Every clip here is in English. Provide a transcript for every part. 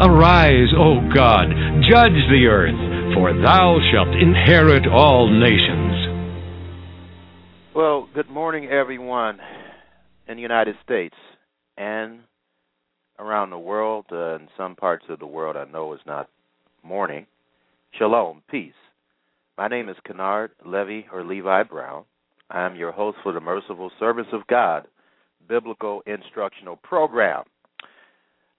Arise, O God, judge the earth, for thou shalt inherit all nations. Well, good morning, everyone in the United States and around the world. Uh, in some parts of the world, I know is not morning. Shalom, peace. My name is Kennard Levy or Levi Brown. I am your host for the Merciful Service of God Biblical Instructional Program.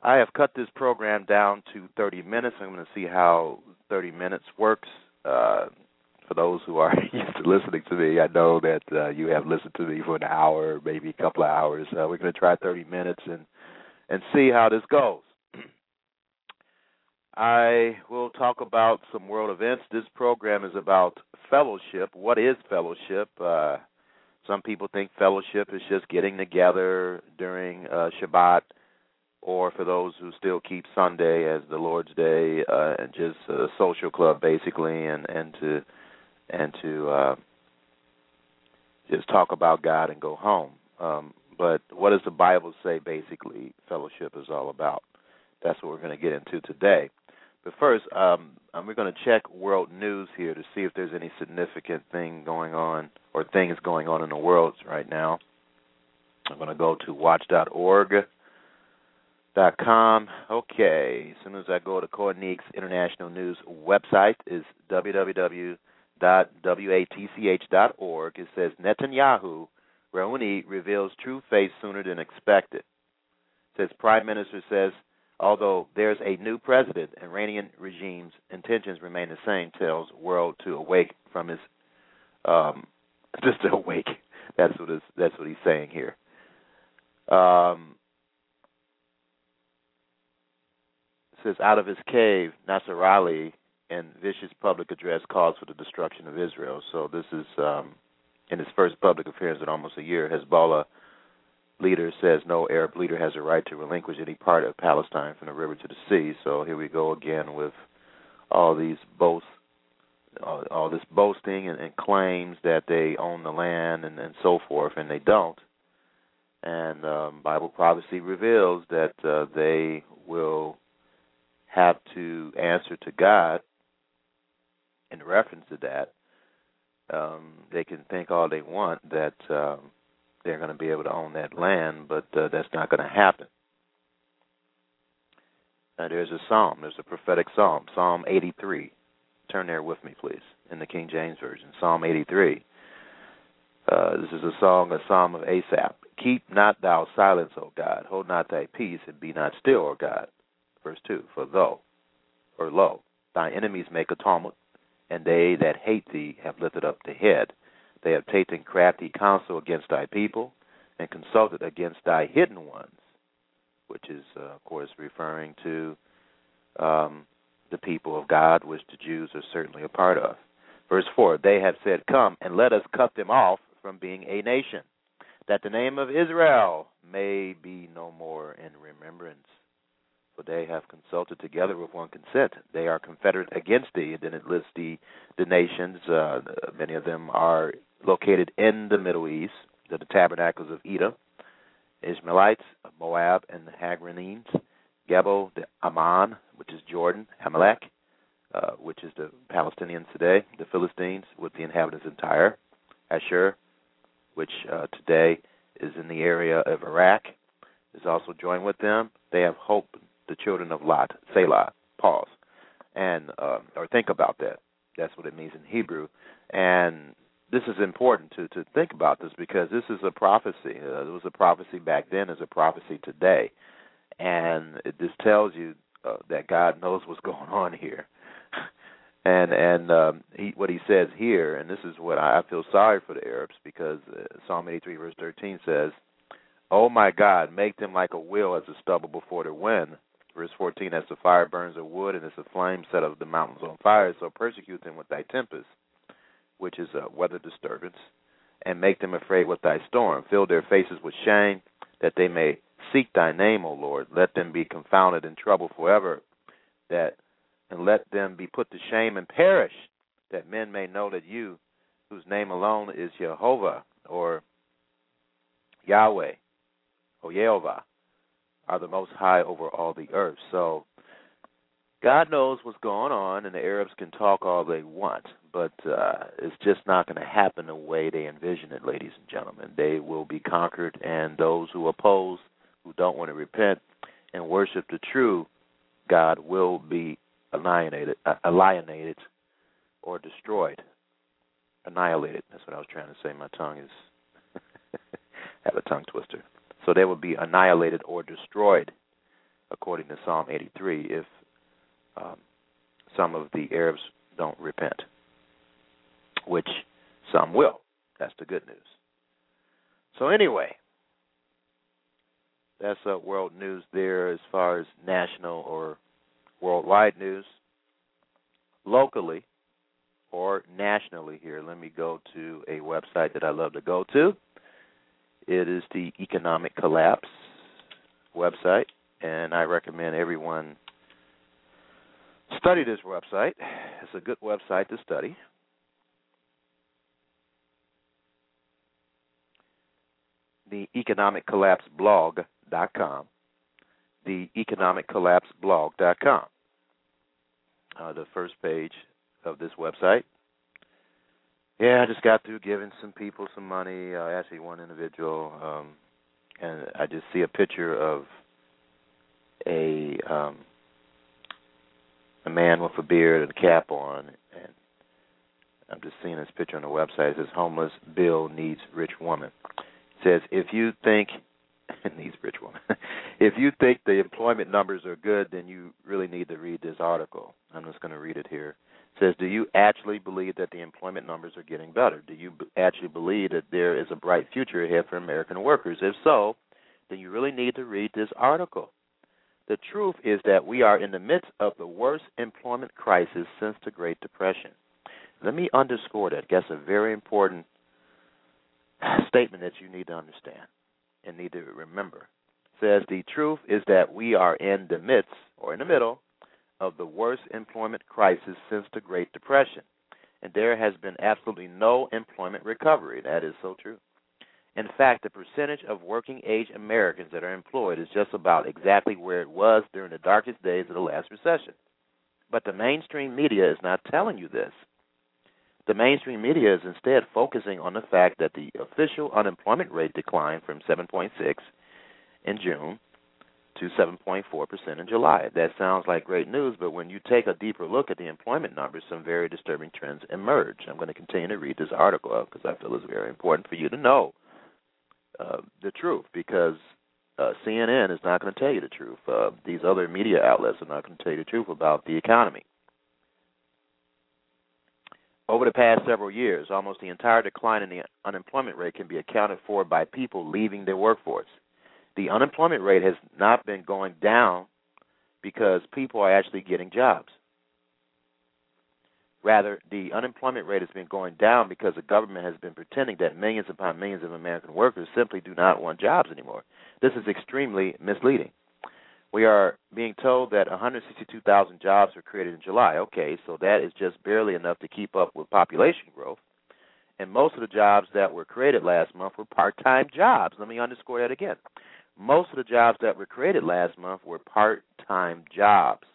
I have cut this program down to 30 minutes. I'm going to see how 30 minutes works. Uh, for those who are used to listening to me, I know that uh, you have listened to me for an hour, maybe a couple of hours. Uh, we're going to try 30 minutes and and see how this goes. I will talk about some world events. This program is about fellowship. What is fellowship? Uh, some people think fellowship is just getting together during uh, Shabbat or for those who still keep Sunday as the Lord's Day uh, and just a social club basically, and and to and to uh, just talk about God and go home. Um, but what does the Bible say? Basically, fellowship is all about. That's what we're going to get into today. But first, um, we're going to check world news here to see if there's any significant thing going on or things going on in the world right now. I'm going to go to watch.org dot com. Okay, as soon as I go to Koenig's International News website is www dot watch dot org. It says Netanyahu Rouhani reveals true face sooner than expected. It says Prime Minister says although there's a new president, Iranian regime's intentions remain the same. Tells world to awake from his um, just to awake. That's what is that's what he's saying here. Um, says, out of his cave, Nasrallah, in vicious public address, calls for the destruction of Israel. So this is um, in his first public appearance in almost a year. Hezbollah leader says no Arab leader has a right to relinquish any part of Palestine from the river to the sea. So here we go again with all these boasts, all, all this boasting and, and claims that they own the land and, and so forth, and they don't. And um, Bible prophecy reveals that uh, they will have to answer to God in reference to that, um, they can think all they want that um, they're going to be able to own that land, but uh, that's not going to happen. Now, there's a psalm, there's a prophetic psalm, Psalm 83. Turn there with me, please, in the King James Version. Psalm 83. Uh, this is a song, a psalm of Asaph. Keep not thou silence, O God. Hold not thy peace, and be not still, O God. Verse 2 For though, or lo, thy enemies make a tumult, and they that hate thee have lifted up the head. They have taken crafty counsel against thy people, and consulted against thy hidden ones, which is, uh, of course, referring to um, the people of God, which the Jews are certainly a part of. Verse 4 They have said, Come, and let us cut them off from being a nation, that the name of Israel may be no more in remembrance. For they have consulted together with one consent. They are confederate against thee. And then it lists the the nations. Uh, many of them are located in the Middle East. The, the tabernacles of Edom, Ishmaelites, Moab, and the Hagarenes, Gebo, the Ammon, which is Jordan, Amalek, uh, which is the Palestinians today, the Philistines, with the inhabitants in Tyre, Ashur, which uh, today is in the area of Iraq, is also joined with them. They have hope, the children of Lot, Selah, pause, and uh, or think about that. That's what it means in Hebrew, and this is important to to think about this because this is a prophecy. Uh, it was a prophecy back then, as a prophecy today, and it just tells you uh, that God knows what's going on here. and and um, he, what he says here, and this is what I, I feel sorry for the Arabs because uh, Psalm 83 verse 13 says, "Oh my God, make them like a wheel as a stubble before the wind." Verse 14, as the fire burns a wood and as the flame set of the mountains on fire, so persecute them with thy tempest which is a weather disturbance, and make them afraid with thy storm. Fill their faces with shame, that they may seek thy name, O Lord. Let them be confounded in trouble forever, that and let them be put to shame and perish, that men may know that you, whose name alone is Jehovah or Yahweh or Jehovah, are the most high over all the earth. So God knows what's going on, and the Arabs can talk all they want, but uh, it's just not going to happen the way they envision it, ladies and gentlemen. They will be conquered, and those who oppose, who don't want to repent and worship the true God, will be annihilated, uh, alienated, or destroyed. Annihilated. That's what I was trying to say. My tongue is have a tongue twister. So they will be annihilated or destroyed, according to Psalm 83, if um, some of the Arabs don't repent, which some will. That's the good news. So, anyway, that's uh, world news there as far as national or worldwide news. Locally or nationally, here, let me go to a website that I love to go to. It is the Economic Collapse website, and I recommend everyone Study this website. It's a good website to study. The Economic Collapse blog.com. The Economic Collapse blog.com. Uh, the first page of this website. Yeah, I just got through giving some people some money. Uh, actually, one individual, um, and I just see a picture of a um, a man with a beard and a cap on, and I'm just seeing this picture on the website. It says homeless Bill needs rich woman. It says if you think needs rich woman. if you think the employment numbers are good, then you really need to read this article. I'm just going to read it here. Says, do you actually believe that the employment numbers are getting better? Do you actually believe that there is a bright future ahead for American workers? If so, then you really need to read this article. The truth is that we are in the midst of the worst employment crisis since the Great Depression. Let me underscore that. That's a very important statement that you need to understand and need to remember. It says the truth is that we are in the midst or in the middle of the worst employment crisis since the Great Depression. And there has been absolutely no employment recovery. That is so true. In fact, the percentage of working age Americans that are employed is just about exactly where it was during the darkest days of the last recession. But the mainstream media is not telling you this. The mainstream media is instead focusing on the fact that the official unemployment rate declined from 7.6 in June to 7.4% in July. That sounds like great news, but when you take a deeper look at the employment numbers, some very disturbing trends emerge. I'm going to continue to read this article because I feel it's very important for you to know uh, the truth because uh, CNN is not going to tell you the truth. Uh, these other media outlets are not going to tell you the truth about the economy. Over the past several years, almost the entire decline in the unemployment rate can be accounted for by people leaving the workforce. The unemployment rate has not been going down because people are actually getting jobs. Rather, the unemployment rate has been going down because the government has been pretending that millions upon millions of American workers simply do not want jobs anymore. This is extremely misleading. We are being told that 162,000 jobs were created in July. Okay, so that is just barely enough to keep up with population growth. And most of the jobs that were created last month were part time jobs. Let me underscore that again. Most of the jobs that were created last month were part time jobs.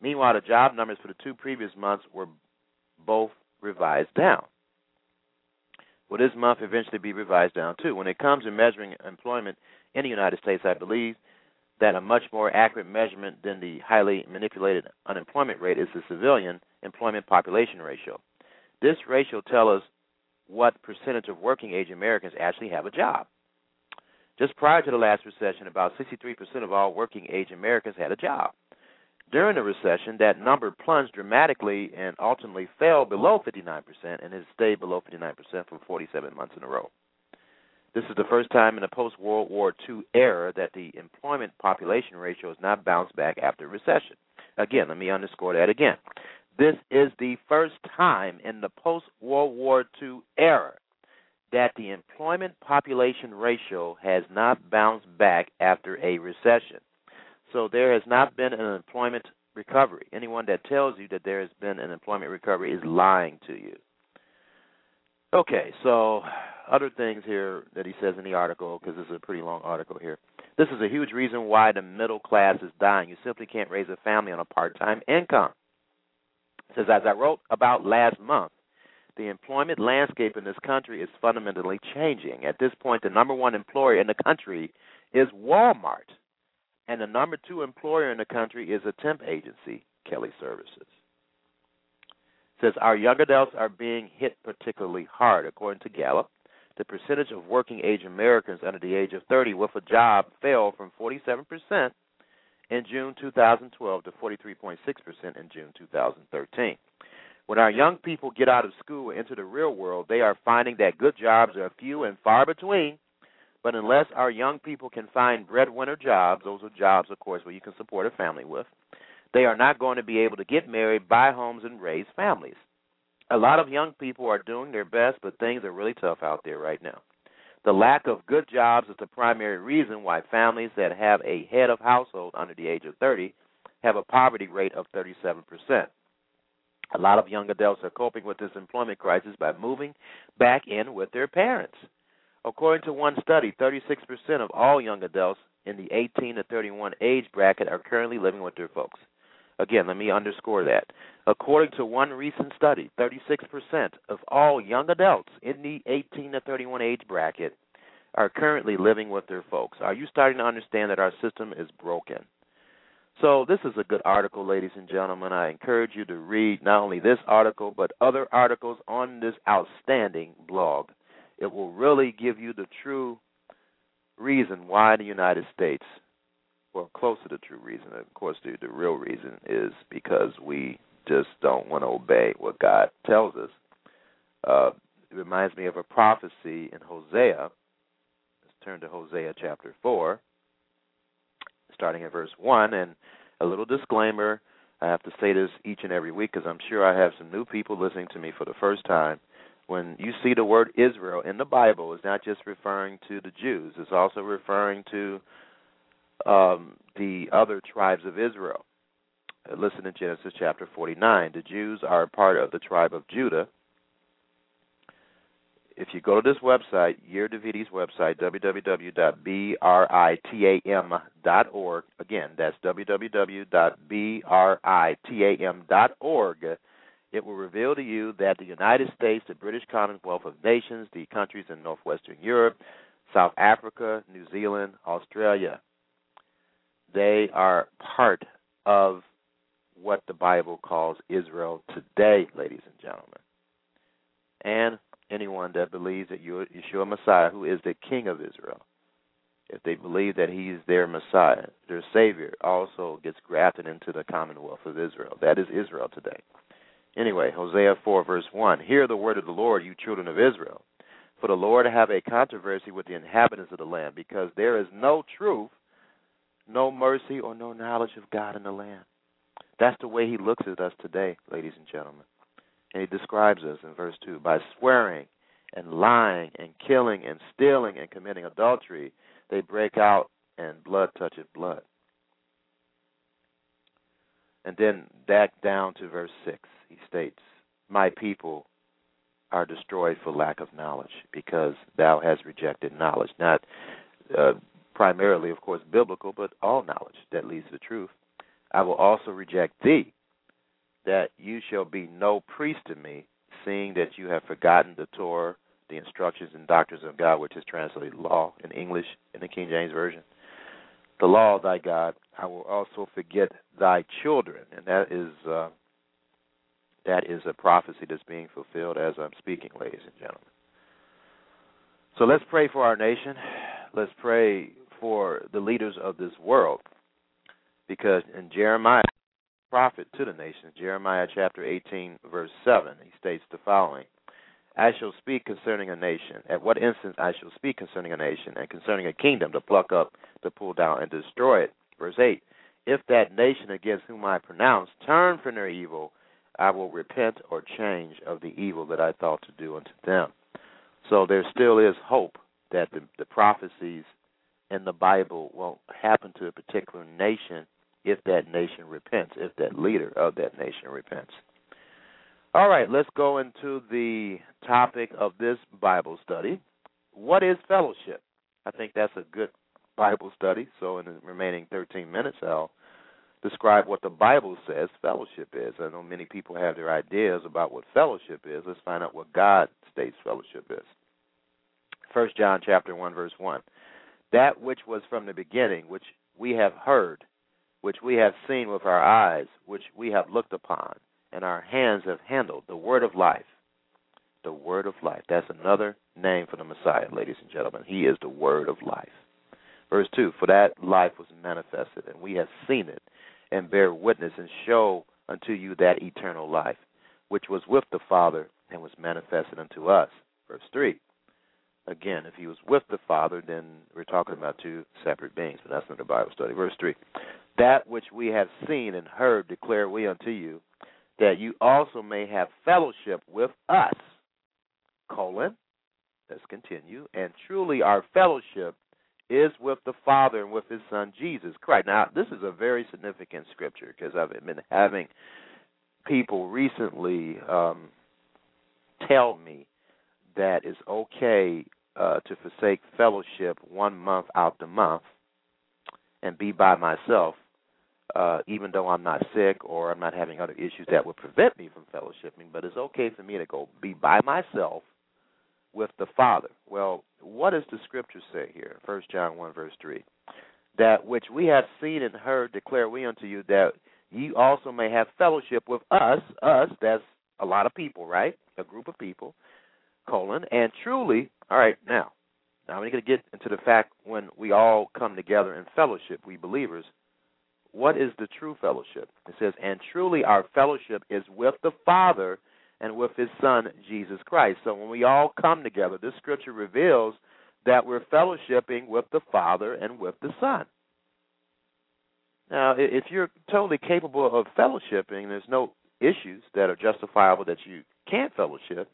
Meanwhile, the job numbers for the two previous months were both revised down. Will this month eventually be revised down too? When it comes to measuring employment in the United States, I believe that a much more accurate measurement than the highly manipulated unemployment rate is the civilian employment population ratio. This ratio tells us what percentage of working age Americans actually have a job. Just prior to the last recession, about 63% of all working age Americans had a job. During the recession, that number plunged dramatically and ultimately fell below 59% and has stayed below 59% for 47 months in a row. This is the first time in the post World War II era that the employment population ratio has not bounced back after recession. Again, let me underscore that again. This is the first time in the post World War II era that the employment population ratio has not bounced back after a recession. So there has not been an employment recovery. Anyone that tells you that there has been an employment recovery is lying to you. Okay, so other things here that he says in the article, because this is a pretty long article here. This is a huge reason why the middle class is dying. You simply can't raise a family on a part time income. Says, as I wrote about last month, the employment landscape in this country is fundamentally changing. At this point, the number one employer in the country is Walmart, and the number two employer in the country is a temp agency, Kelly Services says our young adults are being hit particularly hard. According to Gallup, the percentage of working age Americans under the age of 30 with a job fell from 47% in June 2012 to 43.6% in June 2013. When our young people get out of school and the real world, they are finding that good jobs are few and far between. But unless our young people can find breadwinner jobs, those are jobs, of course, where you can support a family with, they are not going to be able to get married, buy homes, and raise families. A lot of young people are doing their best, but things are really tough out there right now. The lack of good jobs is the primary reason why families that have a head of household under the age of 30 have a poverty rate of 37%. A lot of young adults are coping with this employment crisis by moving back in with their parents. According to one study, 36% of all young adults in the 18 to 31 age bracket are currently living with their folks. Again, let me underscore that. According to one recent study, 36% of all young adults in the 18 to 31 age bracket are currently living with their folks. Are you starting to understand that our system is broken? So, this is a good article, ladies and gentlemen. I encourage you to read not only this article, but other articles on this outstanding blog. It will really give you the true reason why the United States well, close to the true reason. Of course, the, the real reason is because we just don't want to obey what God tells us. Uh, it reminds me of a prophecy in Hosea. Let's turn to Hosea chapter 4, starting at verse 1. And a little disclaimer I have to say this each and every week because I'm sure I have some new people listening to me for the first time. When you see the word Israel in the Bible, it's not just referring to the Jews, it's also referring to um, the other tribes of Israel. Listen to Genesis chapter 49. The Jews are part of the tribe of Judah. If you go to this website, Yair Davidi's website, www.britam.org, again, that's www.britam.org, it will reveal to you that the United States, the British Commonwealth of Nations, the countries in northwestern Europe, South Africa, New Zealand, Australia, they are part of what the Bible calls Israel today, ladies and gentlemen. And anyone that believes that you're Yeshua Messiah, who is the King of Israel, if they believe that he's their Messiah, their Savior, also gets grafted into the commonwealth of Israel. That is Israel today. Anyway, Hosea 4, verse 1 Hear the word of the Lord, you children of Israel. For the Lord have a controversy with the inhabitants of the land, because there is no truth no mercy or no knowledge of God in the land. That's the way he looks at us today, ladies and gentlemen. And he describes us in verse 2 by swearing and lying and killing and stealing and committing adultery, they break out and blood toucheth blood. And then back down to verse 6, he states, My people are destroyed for lack of knowledge, because thou hast rejected knowledge. Not uh, primarily, of course, biblical, but all knowledge that leads to truth. I will also reject thee, that you shall be no priest to me, seeing that you have forgotten the Torah, the instructions and doctrines of God, which is translated law in English in the King James Version. The law of thy God, I will also forget thy children, and that is uh, that is a prophecy that's being fulfilled as I'm speaking, ladies and gentlemen. So let's pray for our nation. Let's pray for the leaders of this world. Because in Jeremiah, prophet to the nations, Jeremiah chapter 18, verse 7, he states the following I shall speak concerning a nation. At what instance I shall speak concerning a nation, and concerning a kingdom to pluck up, to pull down, and destroy it. Verse 8 If that nation against whom I pronounce turn from their evil, I will repent or change of the evil that I thought to do unto them. So there still is hope that the, the prophecies in the Bible won't happen to a particular nation if that nation repents, if that leader of that nation repents. All right, let's go into the topic of this Bible study. What is fellowship? I think that's a good Bible study. So, in the remaining 13 minutes, I'll describe what the Bible says fellowship is. I know many people have their ideas about what fellowship is. Let's find out what God states fellowship is. First John chapter one verse one. That which was from the beginning, which we have heard, which we have seen with our eyes, which we have looked upon, and our hands have handled, the word of life. The word of life. That's another name for the Messiah, ladies and gentlemen. He is the word of life. Verse 2 For that life was manifested, and we have seen it, and bear witness, and show unto you that eternal life, which was with the Father, and was manifested unto us. Verse 3 Again, if he was with the Father, then we're talking about two separate beings, but that's not a Bible study. Verse 3 That which we have seen and heard declare we unto you, that you also may have fellowship with us. Colon. Let's continue. And truly our fellowship is with the Father and with his Son Jesus Christ. Now, this is a very significant scripture because I've been having people recently um, tell me that it's okay uh, to forsake fellowship one month out the month and be by myself, uh, even though I'm not sick or I'm not having other issues that would prevent me from fellowshipping. But it's okay for me to go be by myself with the Father. Well, what does the Scripture say here? First John one verse three, that which we have seen and heard declare we unto you that ye also may have fellowship with us. Us, that's a lot of people, right? A group of people colon, and truly, all right, now, now we're going to get into the fact when we all come together in fellowship, we believers, what is the true fellowship? It says, and truly our fellowship is with the Father and with his Son, Jesus Christ. So when we all come together, this scripture reveals that we're fellowshipping with the Father and with the Son. Now, if you're totally capable of fellowshipping, there's no issues that are justifiable that you can't fellowship,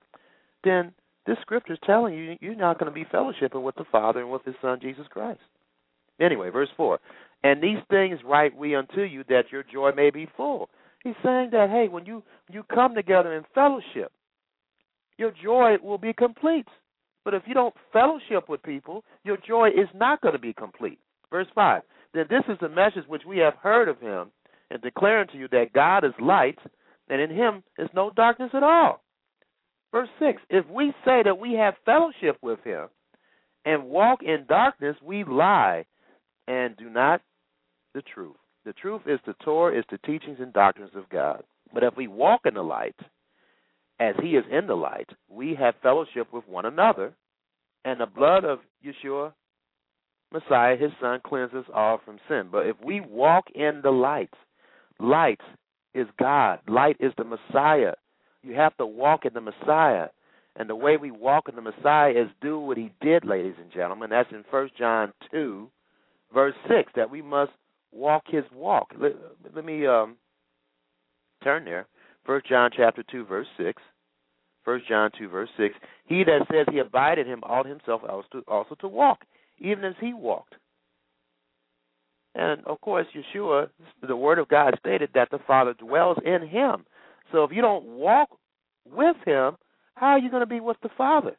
then this scripture is telling you you're not going to be fellowshipping with the Father and with His Son Jesus Christ. Anyway, verse four, and these things write we unto you that your joy may be full. He's saying that hey, when you you come together in fellowship, your joy will be complete. But if you don't fellowship with people, your joy is not going to be complete. Verse five. Then this is the message which we have heard of him, and declaring to you that God is light, and in him is no darkness at all. Verse 6 If we say that we have fellowship with him and walk in darkness, we lie and do not the truth. The truth is the Torah, is the teachings and doctrines of God. But if we walk in the light, as he is in the light, we have fellowship with one another, and the blood of Yeshua, Messiah, his son, cleanses all from sin. But if we walk in the light, light is God, light is the Messiah, you have to walk in the Messiah. And the way we walk in the Messiah is do what he did, ladies and gentlemen. That's in First John 2, verse 6, that we must walk his walk. Let, let me um, turn there. First John chapter 2, verse 6. First John 2, verse 6. He that says he abided him ought himself also to, also to walk, even as he walked. And of course, Yeshua, the Word of God stated that the Father dwells in him. So if you don't walk with him, how are you going to be with the Father?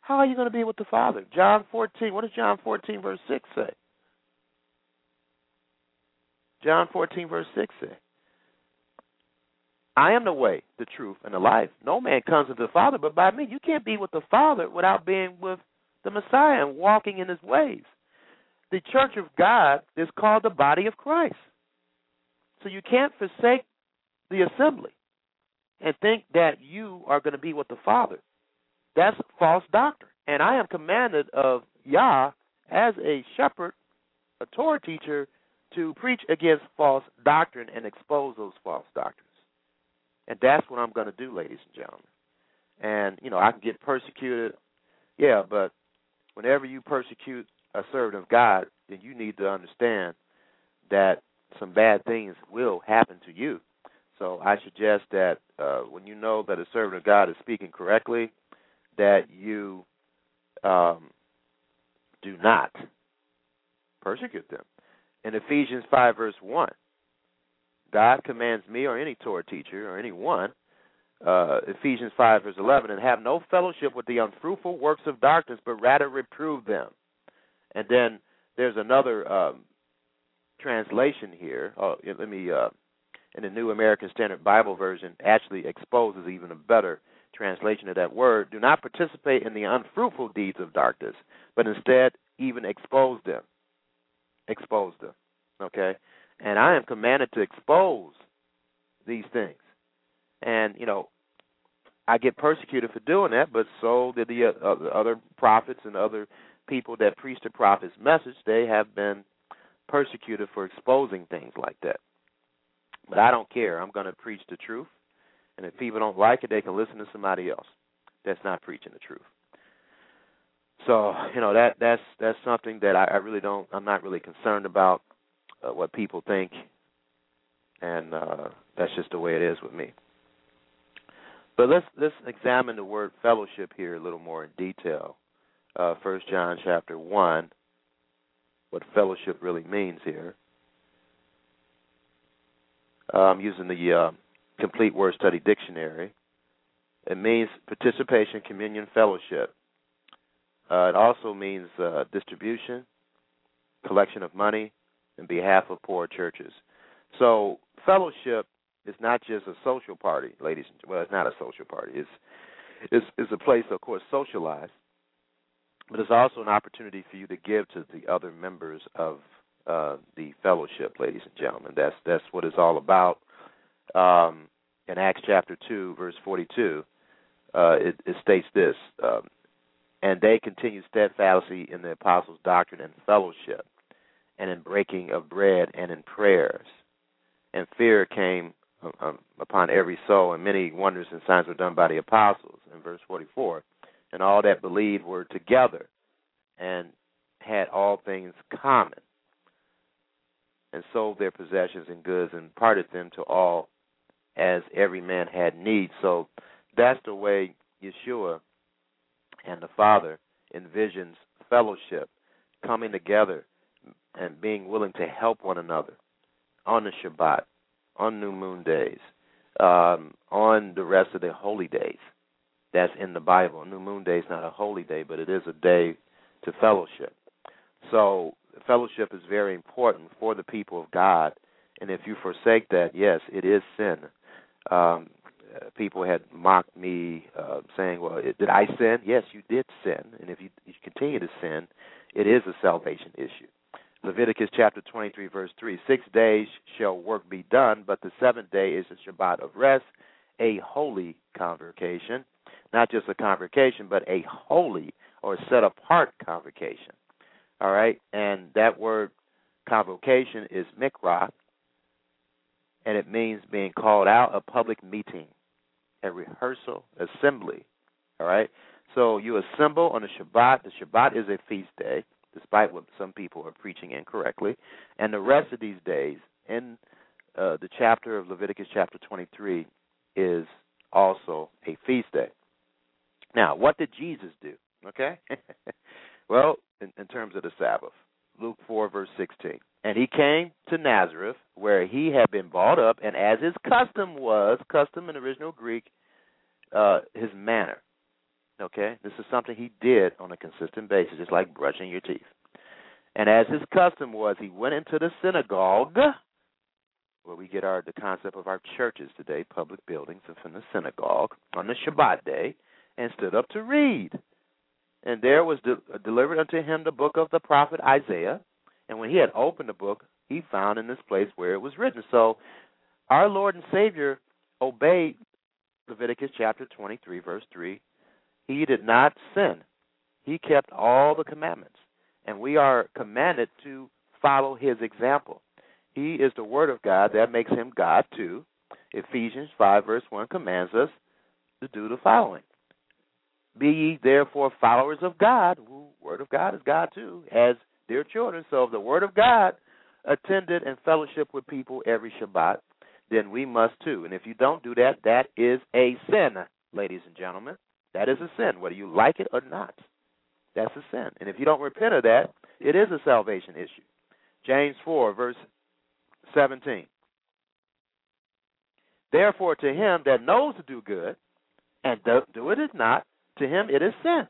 How are you going to be with the Father? John 14, what does John 14, verse 6 say? John 14, verse 6 says, I am the way, the truth, and the life. No man comes to the Father but by me. You can't be with the Father without being with the Messiah and walking in his ways. The church of God is called the body of Christ. So you can't forsake the assembly and think that you are going to be with the Father. That's false doctrine. And I am commanded of Yah as a shepherd, a Torah teacher, to preach against false doctrine and expose those false doctrines. And that's what I'm going to do, ladies and gentlemen. And, you know, I can get persecuted. Yeah, but whenever you persecute a servant of God, then you need to understand that some bad things will happen to you. So I suggest that uh, when you know that a servant of God is speaking correctly, that you um, do not persecute them. In Ephesians 5, verse 1, God commands me or any Torah teacher or anyone, uh, Ephesians 5, verse 11, and have no fellowship with the unfruitful works of darkness, but rather reprove them. And then there's another um, translation here. Oh, let me, uh, in the New American Standard Bible Version, actually exposes even a better translation of that word. Do not participate in the unfruitful deeds of darkness, but instead even expose them. Expose them. Okay? And I am commanded to expose these things. And, you know, I get persecuted for doing that, but so did the uh, other prophets and other people that preach the prophet's message. They have been persecuted for exposing things like that. But I don't care. I'm going to preach the truth. And if people don't like it, they can listen to somebody else that's not preaching the truth. So you know that that's that's something that I, I really don't. I'm not really concerned about uh, what people think, and uh, that's just the way it is with me. But let's let's examine the word fellowship here a little more in detail. Uh, First uh, John chapter one, what fellowship really means here. I'm using the uh, Complete Word Study Dictionary. It means participation, communion, fellowship. Uh, it also means uh, distribution, collection of money, in behalf of poor churches. So fellowship is not just a social party, ladies. And, well, it's not a social party. It's it's, it's a place, of course, socialize, but it's also an opportunity for you to give to the other members of uh, the fellowship, ladies and gentlemen. That's that's what it's all about. Um, in Acts chapter two, verse forty-two, uh, it, it, states this: um, "And they continued steadfastly in the apostles' doctrine and fellowship, and in breaking of bread and in prayers. And fear came um, um, upon every soul, and many wonders and signs were done by the apostles. In verse 44, and all that believed were together and had all things common, and sold their possessions and goods and parted them to all as every man had need. So that's the way Yeshua and the Father envisions fellowship coming together and being willing to help one another on the Shabbat, on new moon days, um, on the rest of the holy days. That's in the Bible. New moon day is not a holy day, but it is a day to fellowship. So fellowship is very important for the people of God. And if you forsake that, yes, it is sin. Um, people had mocked me, uh, saying, "Well, did I sin?" Yes, you did sin, and if you, you continue to sin, it is a salvation issue. Leviticus chapter 23, verse 3 Six days shall work be done, but the seventh day is a Shabbat of rest, a holy convocation. Not just a convocation, but a holy or set apart convocation. All right? And that word convocation is mikra, and it means being called out, a public meeting, a rehearsal, assembly. All right? So you assemble on the Shabbat. The Shabbat is a feast day despite what some people are preaching incorrectly. And the rest of these days in uh, the chapter of Leviticus, chapter 23, is also a feast day. Now, what did Jesus do? Okay? well, in, in terms of the Sabbath, Luke 4, verse 16. And he came to Nazareth, where he had been brought up, and as his custom was, custom in original Greek, uh, his manner. Okay? This is something he did on a consistent basis, just like brushing your teeth. And as his custom was, he went into the synagogue, where we get our the concept of our churches today, public buildings, and from the synagogue on the Shabbat day, and stood up to read. And there was de- uh, delivered unto him the book of the prophet Isaiah. And when he had opened the book, he found in this place where it was written. So our Lord and Savior obeyed Leviticus chapter 23, verse 3. He did not sin, he kept all the commandments. And we are commanded to follow his example. He is the Word of God. That makes him God too. Ephesians 5, verse 1 commands us to do the following Be ye therefore followers of God. Who Word of God is God too, as dear children. So if the Word of God attended and fellowship with people every Shabbat, then we must too. And if you don't do that, that is a sin, ladies and gentlemen. That is a sin, whether you like it or not. That's a sin. And if you don't repent of that, it is a salvation issue. James 4, verse 17. Therefore, to him that knows to do good and do, do it is not, to him it is sin.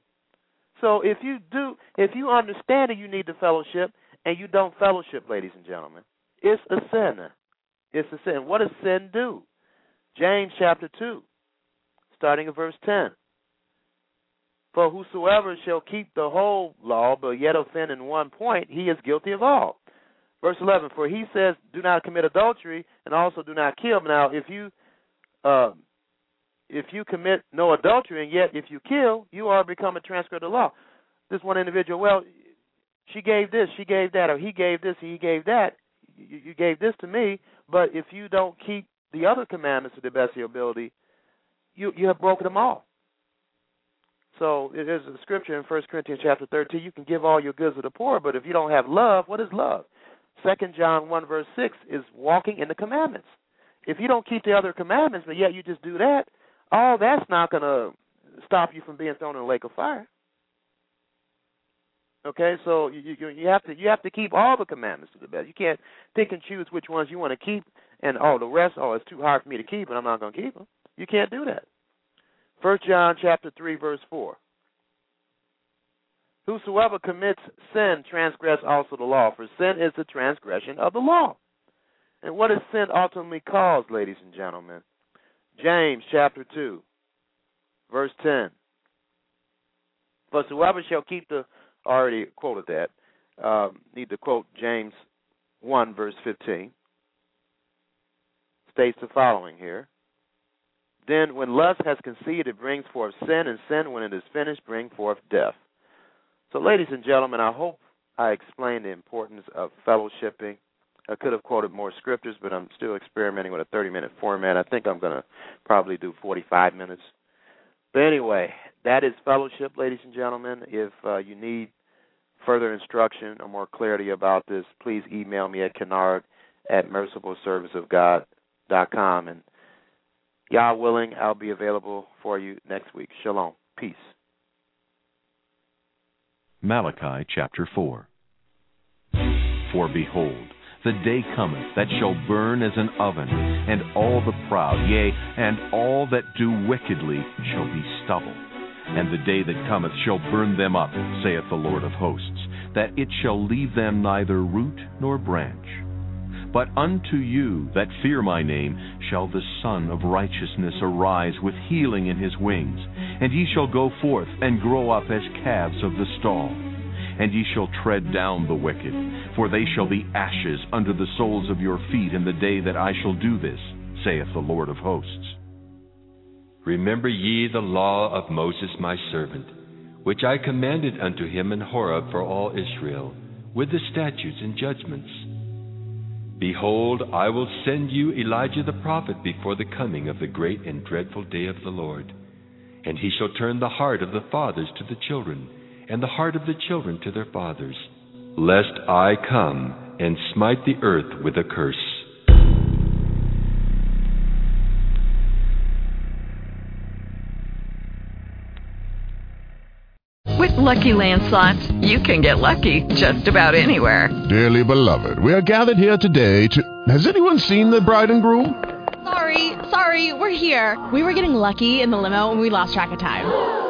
So if you do, if you understand that you need the fellowship and you don't fellowship, ladies and gentlemen, it's a sin. It's a sin. What does sin do? James chapter 2, starting at verse 10. For whosoever shall keep the whole law, but yet offend in one point, he is guilty of all. Verse 11, for he says, do not commit adultery, and also do not kill. Now, if you uh, if you commit no adultery, and yet if you kill, you are become a transgressor of the law. This one individual, well, she gave this, she gave that, or he gave this, he gave that. You, you gave this to me, but if you don't keep the other commandments to the best of your ability, you you have broken them all. So there's a scripture in First Corinthians chapter 13. You can give all your goods to the poor, but if you don't have love, what is love? Second John 1 verse 6 is walking in the commandments. If you don't keep the other commandments, but yet you just do that, all that's not going to stop you from being thrown in a lake of fire. Okay, so you, you you have to you have to keep all the commandments to the best. You can't pick and choose which ones you want to keep, and oh the rest oh it's too hard for me to keep, and I'm not going to keep them. You can't do that. First John chapter three verse four. Whosoever commits sin transgress also the law, for sin is the transgression of the law. And what is sin ultimately cause, ladies and gentlemen? James chapter 2, verse 10. But whoever shall keep the, already quoted that, um, need to quote James 1, verse 15, states the following here. Then when lust has conceived, it brings forth sin, and sin, when it is finished, brings forth death. So, ladies and gentlemen, I hope I explained the importance of fellowshipping. I could have quoted more scriptures, but I'm still experimenting with a 30 minute format. I think I'm going to probably do 45 minutes. But anyway, that is fellowship, ladies and gentlemen. If uh, you need further instruction or more clarity about this, please email me at kennard at mercifulserviceofgod.com. And Yah willing, I'll be available for you next week. Shalom. Peace. Malachi chapter 4. For behold, the day cometh that shall burn as an oven, and all the proud, yea, and all that do wickedly shall be stubble. And the day that cometh shall burn them up, saith the Lord of hosts, that it shall leave them neither root nor branch. But unto you that fear my name shall the Sun of Righteousness arise with healing in his wings, and ye shall go forth and grow up as calves of the stall. And ye shall tread down the wicked, for they shall be ashes under the soles of your feet in the day that I shall do this, saith the Lord of hosts. Remember ye the law of Moses my servant, which I commanded unto him in Horeb for all Israel, with the statutes and judgments Behold, I will send you Elijah the prophet before the coming of the great and dreadful day of the Lord. And he shall turn the heart of the fathers to the children, and the heart of the children to their fathers, lest I come and smite the earth with a curse. With LuckyLand Slots, you can get lucky just about anywhere. Dearly beloved, we are gathered here today to. Has anyone seen the bride and groom? Sorry, sorry, we're here. We were getting lucky in the limo and we lost track of time.